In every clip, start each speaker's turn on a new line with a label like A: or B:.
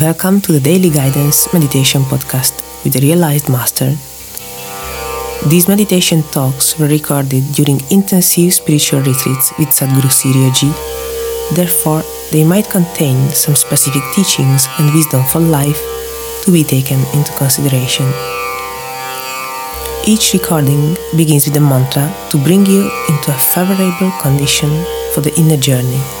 A: Welcome to the Daily Guidance Meditation Podcast with the Realized Master. These meditation talks were recorded during intensive spiritual retreats with Satguru Sirioji. Therefore, they might contain some specific teachings and wisdom for life to be taken into consideration. Each recording begins with a mantra to bring you into a favorable condition for the inner journey.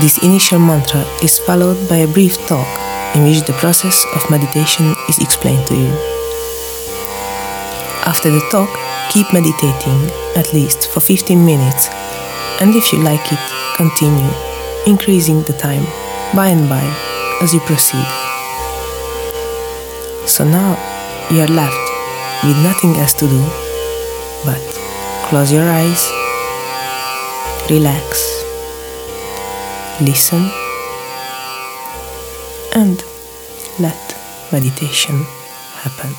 A: This initial mantra is followed by a brief talk in which the process of meditation is explained to you. After the talk, keep meditating at least for 15 minutes, and if you like it, continue increasing the time by and by as you proceed. So now you are left with nothing else to do but close your eyes, relax, listen, and let meditation happen.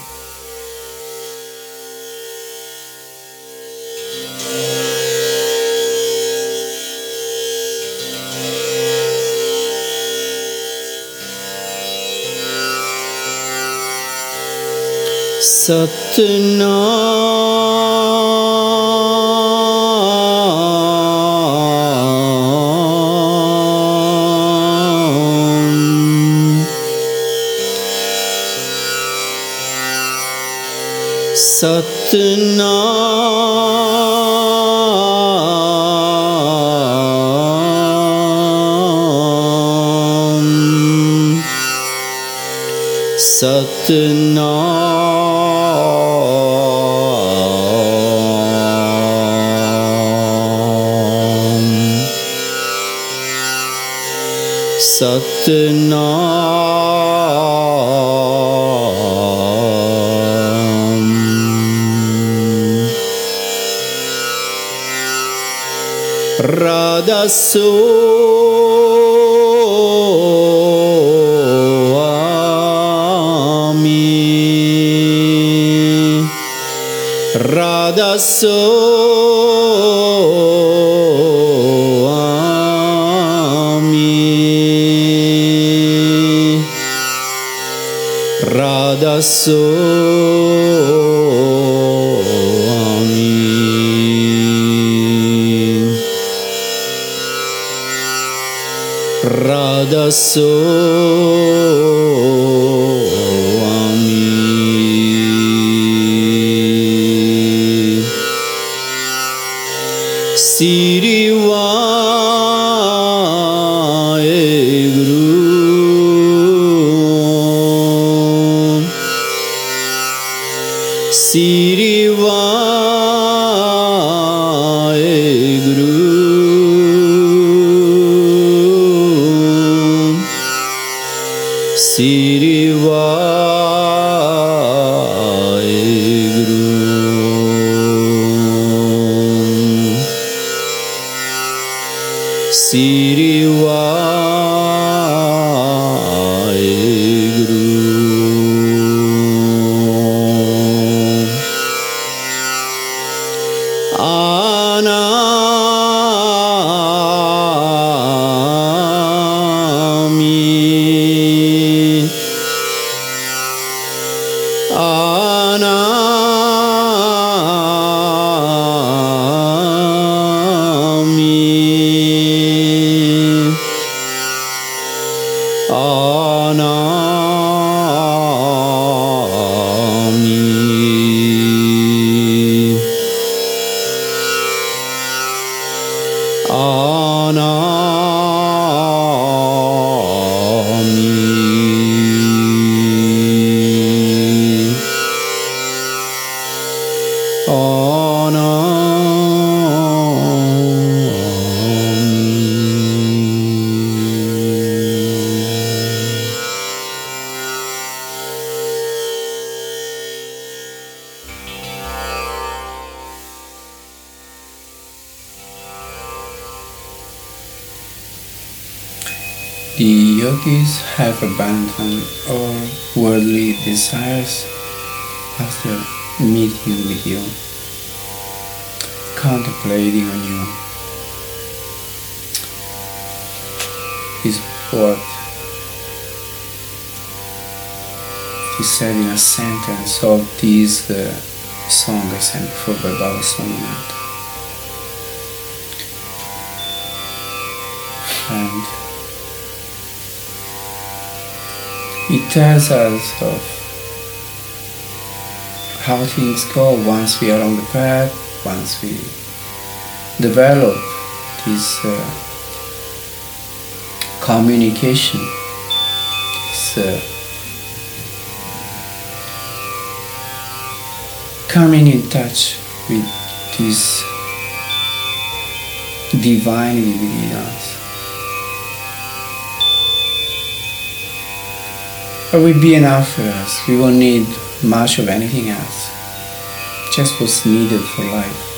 B: Satnam Satna Satna सत् da soami Radha soami Radha soami nada sou a mim. Siri сирива. Oh, on, on.
C: The yogis have abandoned all worldly desires after meeting with you, contemplating on you. His what he said in a sentence of this uh, song I sang before by Baba Somanand. And it tells us of how things go once we are on the path, once we develop this uh, communication, this uh, coming in touch with this divinity within us. It will be enough for us. We won't need much of anything else. Just what's needed for life.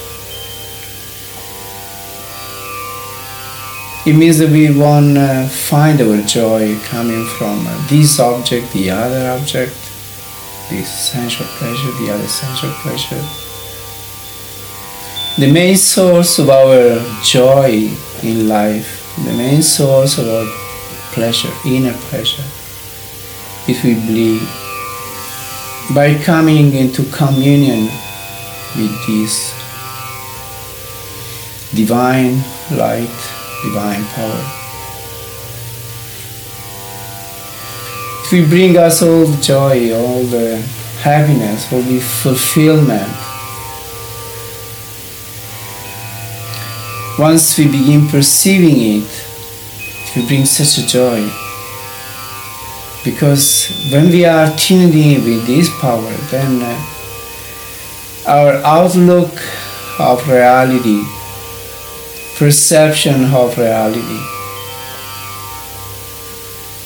C: It means that we won't uh, find our joy coming from uh, this object, the other object, this sensual pleasure, the other sensual pleasure. The main source of our joy in life, the main source of our pleasure, inner pleasure, if we believe by coming into communion with this divine light, divine power. It will bring us all the joy, all the happiness, all the fulfillment. Once we begin perceiving it, it will bring such a joy because when we are tuned in with this power, then uh, our outlook of reality, perception of reality,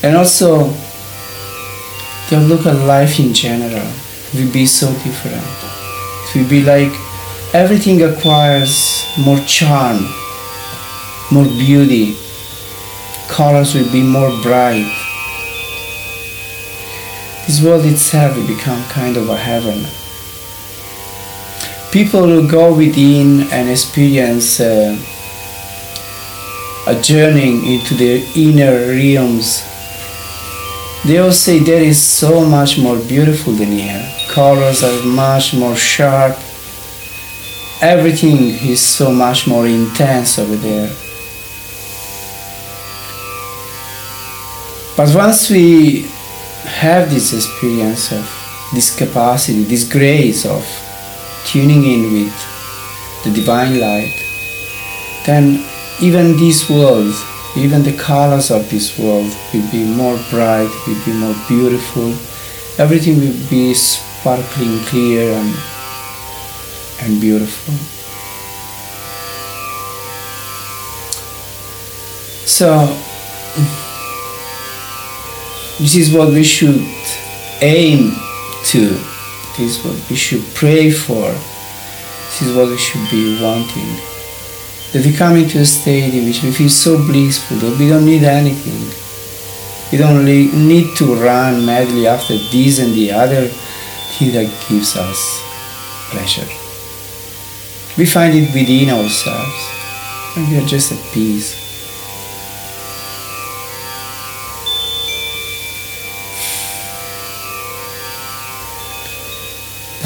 C: and also the outlook of life in general will be so different. It will be like everything acquires more charm, more beauty, colors will be more bright this world itself will become kind of a heaven. People will go within and experience uh, a journey into the inner realms. They all say there is so much more beautiful than here. Colors are much more sharp. Everything is so much more intense over there. But once we have this experience of this capacity, this grace of tuning in with the divine light, then even this world, even the colors of this world will be more bright, will be more beautiful, everything will be sparkling clear and, and beautiful. So, this is what we should aim to. This is what we should pray for. This is what we should be wanting. That we come into a state in which we feel so blissful that we don't need anything. We don't need to run madly after this and the other thing that gives us pleasure. We find it within ourselves and we are just at peace.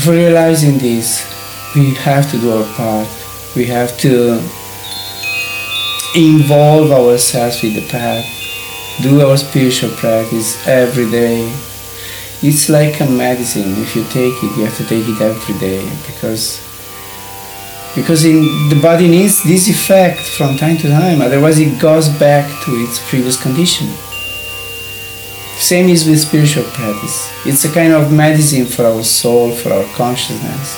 C: For realizing this, we have to do our part. We have to involve ourselves with the path, do our spiritual practice every day. It's like a medicine. If you take it, you have to take it every day because because in, the body needs this effect from time to time. Otherwise, it goes back to its previous condition. Same is with spiritual practice. It's a kind of medicine for our soul, for our consciousness.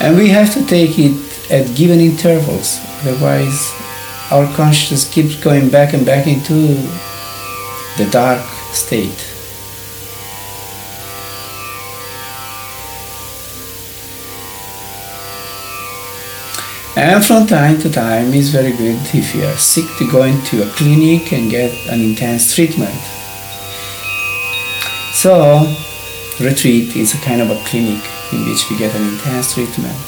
C: And we have to take it at given intervals. Otherwise, our consciousness keeps going back and back into the dark state. And from time to time, it's very good if you are sick to go into a clinic and get an intense treatment so, retreat is a kind of a clinic in which we get an intense treatment.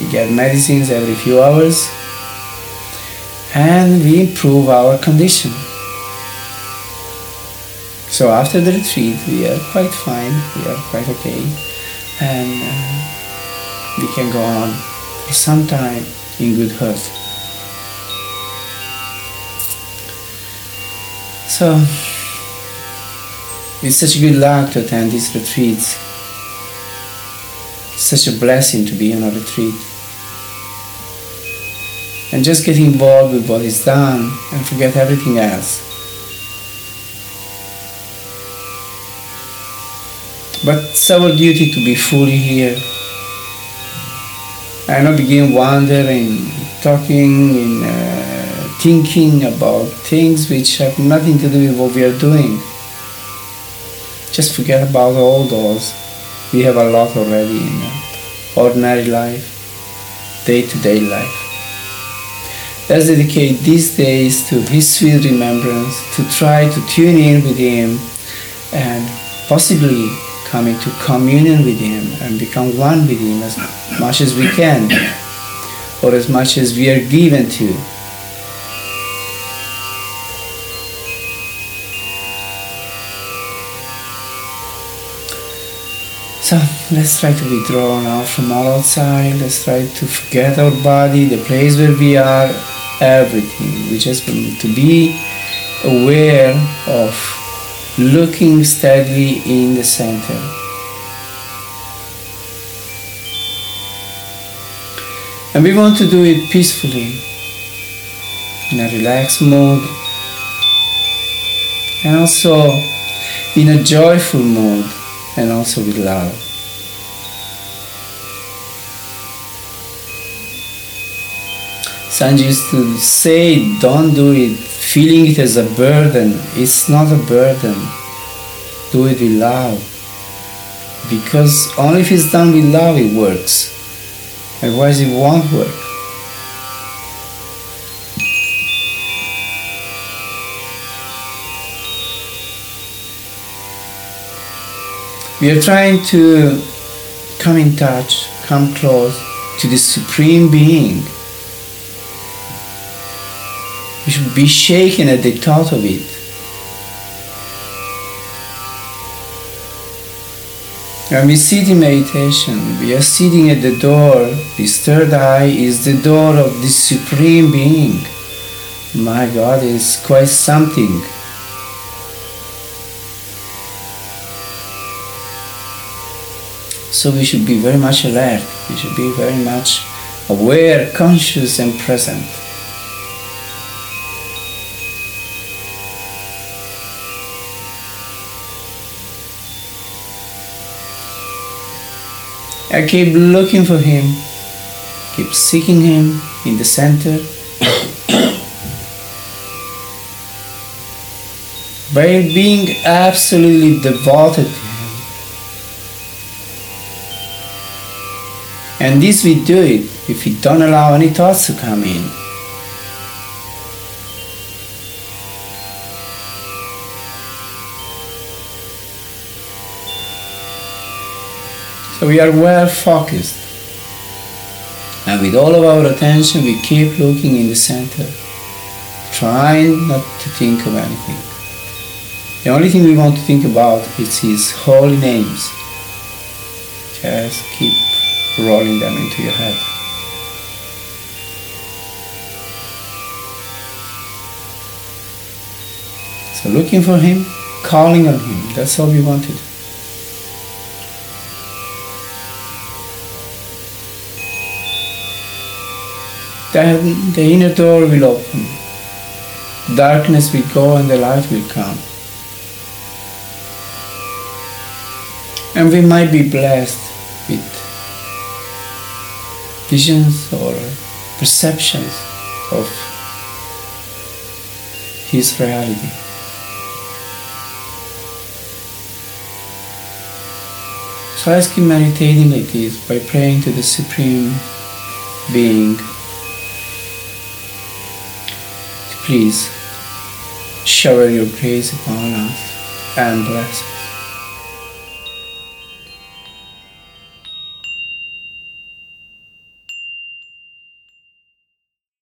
C: We get medicines every few hours and we improve our condition. So after the retreat, we are quite fine, we are quite okay, and uh, we can go on for some time in good health. So, it's such good luck to attend these retreats. It's such a blessing to be on a retreat. And just get involved with what is done and forget everything else. But it's our duty to be fully here. And not begin wandering, talking, and uh, thinking about things which have nothing to do with what we are doing. Just forget about all those. We have a lot already in ordinary life, day to day life. Let's dedicate these days to His sweet remembrance, to try to tune in with Him and possibly come into communion with Him and become one with Him as much as we can or as much as we are given to. So let's try to withdraw now from all outside. Let's try to forget our body, the place where we are, everything. We just want to be aware of looking steadily in the center. And we want to do it peacefully, in a relaxed mode, and also in a joyful mode, and also with love. Santji used to say, don't do it feeling it as a burden. It's not a burden. Do it with love. Because only if it's done with love it works. Otherwise it won't work. We are trying to come in touch, come close to the Supreme Being. We should be shaken at the thought of it. When we sit in meditation, we are sitting at the door. This third eye is the door of the Supreme Being. My God, it's quite something. So we should be very much alert, we should be very much aware, conscious, and present. I keep looking for him, keep seeking him in the center. By being absolutely devoted And this we do it if we don't allow any thoughts to come in. So we are well focused. And with all of our attention, we keep looking in the center, trying not to think of anything. The only thing we want to think about is His holy names. Just keep rolling them into your head. So looking for Him, calling on Him, that's all we wanted. Then the inner door will open. Darkness will go and the light will come. And we might be blessed with visions or perceptions of His reality. So let's keep meditating like this by praying to the Supreme Being. Please shower your grace upon us and bless us.